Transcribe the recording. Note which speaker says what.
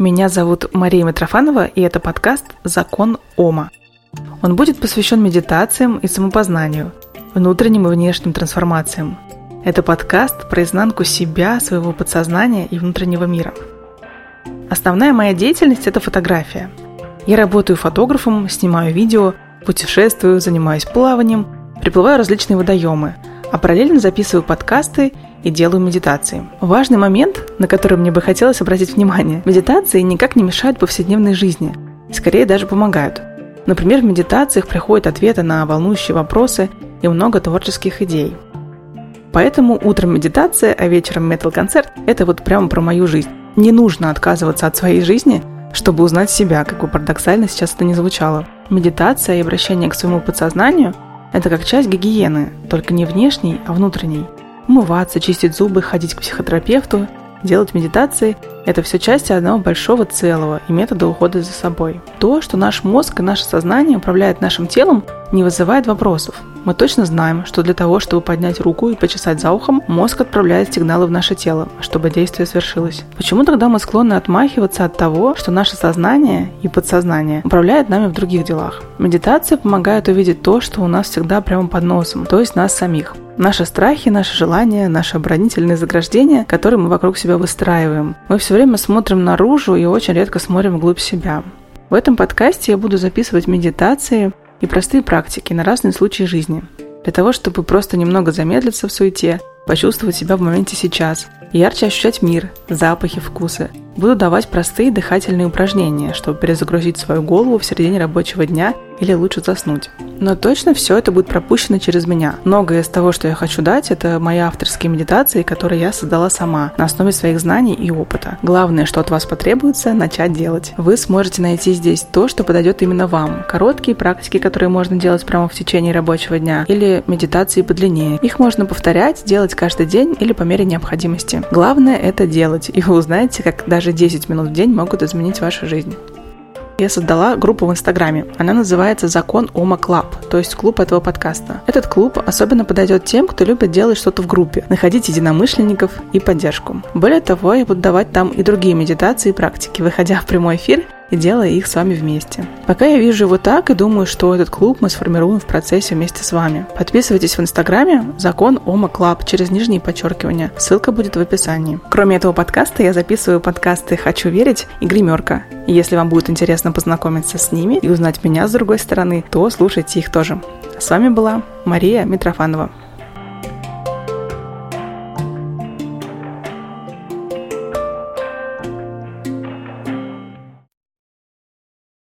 Speaker 1: Меня зовут Мария Митрофанова, и это подкаст «Закон Ома». Он будет посвящен медитациям и самопознанию, внутренним и внешним трансформациям. Это подкаст про изнанку себя, своего подсознания и внутреннего мира. Основная моя деятельность – это фотография. Я работаю фотографом, снимаю видео, путешествую, занимаюсь плаванием, приплываю различные водоемы, а параллельно записываю подкасты и делаю медитации. Важный момент, на который мне бы хотелось обратить внимание. Медитации никак не мешают повседневной жизни, скорее даже помогают. Например, в медитациях приходят ответы на волнующие вопросы и много творческих идей. Поэтому утром медитация, а вечером метал-концерт – это вот прямо про мою жизнь. Не нужно отказываться от своей жизни, чтобы узнать себя, как бы парадоксально сейчас это не звучало. Медитация и обращение к своему подсознанию – это как часть гигиены, только не внешней, а внутренней – умываться, чистить зубы, ходить к психотерапевту, делать медитации – это все части одного большого целого и метода ухода за собой. То, что наш мозг и наше сознание управляют нашим телом, не вызывает вопросов. Мы точно знаем, что для того, чтобы поднять руку и почесать за ухом, мозг отправляет сигналы в наше тело, чтобы действие свершилось. Почему тогда мы склонны отмахиваться от того, что наше сознание и подсознание управляют нами в других делах? Медитация помогает увидеть то, что у нас всегда прямо под носом, то есть нас самих. Наши страхи, наши желания, наши оборонительные заграждения, которые мы вокруг себя выстраиваем. Мы все время смотрим наружу и очень редко смотрим вглубь себя. В этом подкасте я буду записывать медитации и простые практики на разные случаи жизни, для того, чтобы просто немного замедлиться в суете, почувствовать себя в моменте сейчас, ярче ощущать мир, запахи, вкусы. Буду давать простые дыхательные упражнения, чтобы перезагрузить свою голову в середине рабочего дня или лучше заснуть. Но точно все это будет пропущено через меня. Многое из того, что я хочу дать, это мои авторские медитации, которые я создала сама на основе своих знаний и опыта. Главное, что от вас потребуется, начать делать. Вы сможете найти здесь то, что подойдет именно вам. Короткие практики, которые можно делать прямо в течение рабочего дня, или медитации подлиннее. Их можно повторять, делать каждый день или по мере необходимости. Главное это делать, и вы узнаете, как даже 10 минут в день могут изменить вашу жизнь я создала группу в Инстаграме. Она называется «Закон Ома Club», то есть клуб этого подкаста. Этот клуб особенно подойдет тем, кто любит делать что-то в группе, находить единомышленников и поддержку. Более того, я буду давать там и другие медитации и практики, выходя в прямой эфир и делая их с вами вместе. Пока я вижу его так и думаю, что этот клуб мы сформируем в процессе вместе с вами. Подписывайтесь в Инстаграме «Закон Ома Club» через нижние подчеркивания. Ссылка будет в описании. Кроме этого подкаста, я записываю подкасты «Хочу верить» и «Гримерка». И если вам будет интересно познакомиться с ними и узнать меня с другой стороны, то слушайте их тоже. С вами была Мария Митрофанова.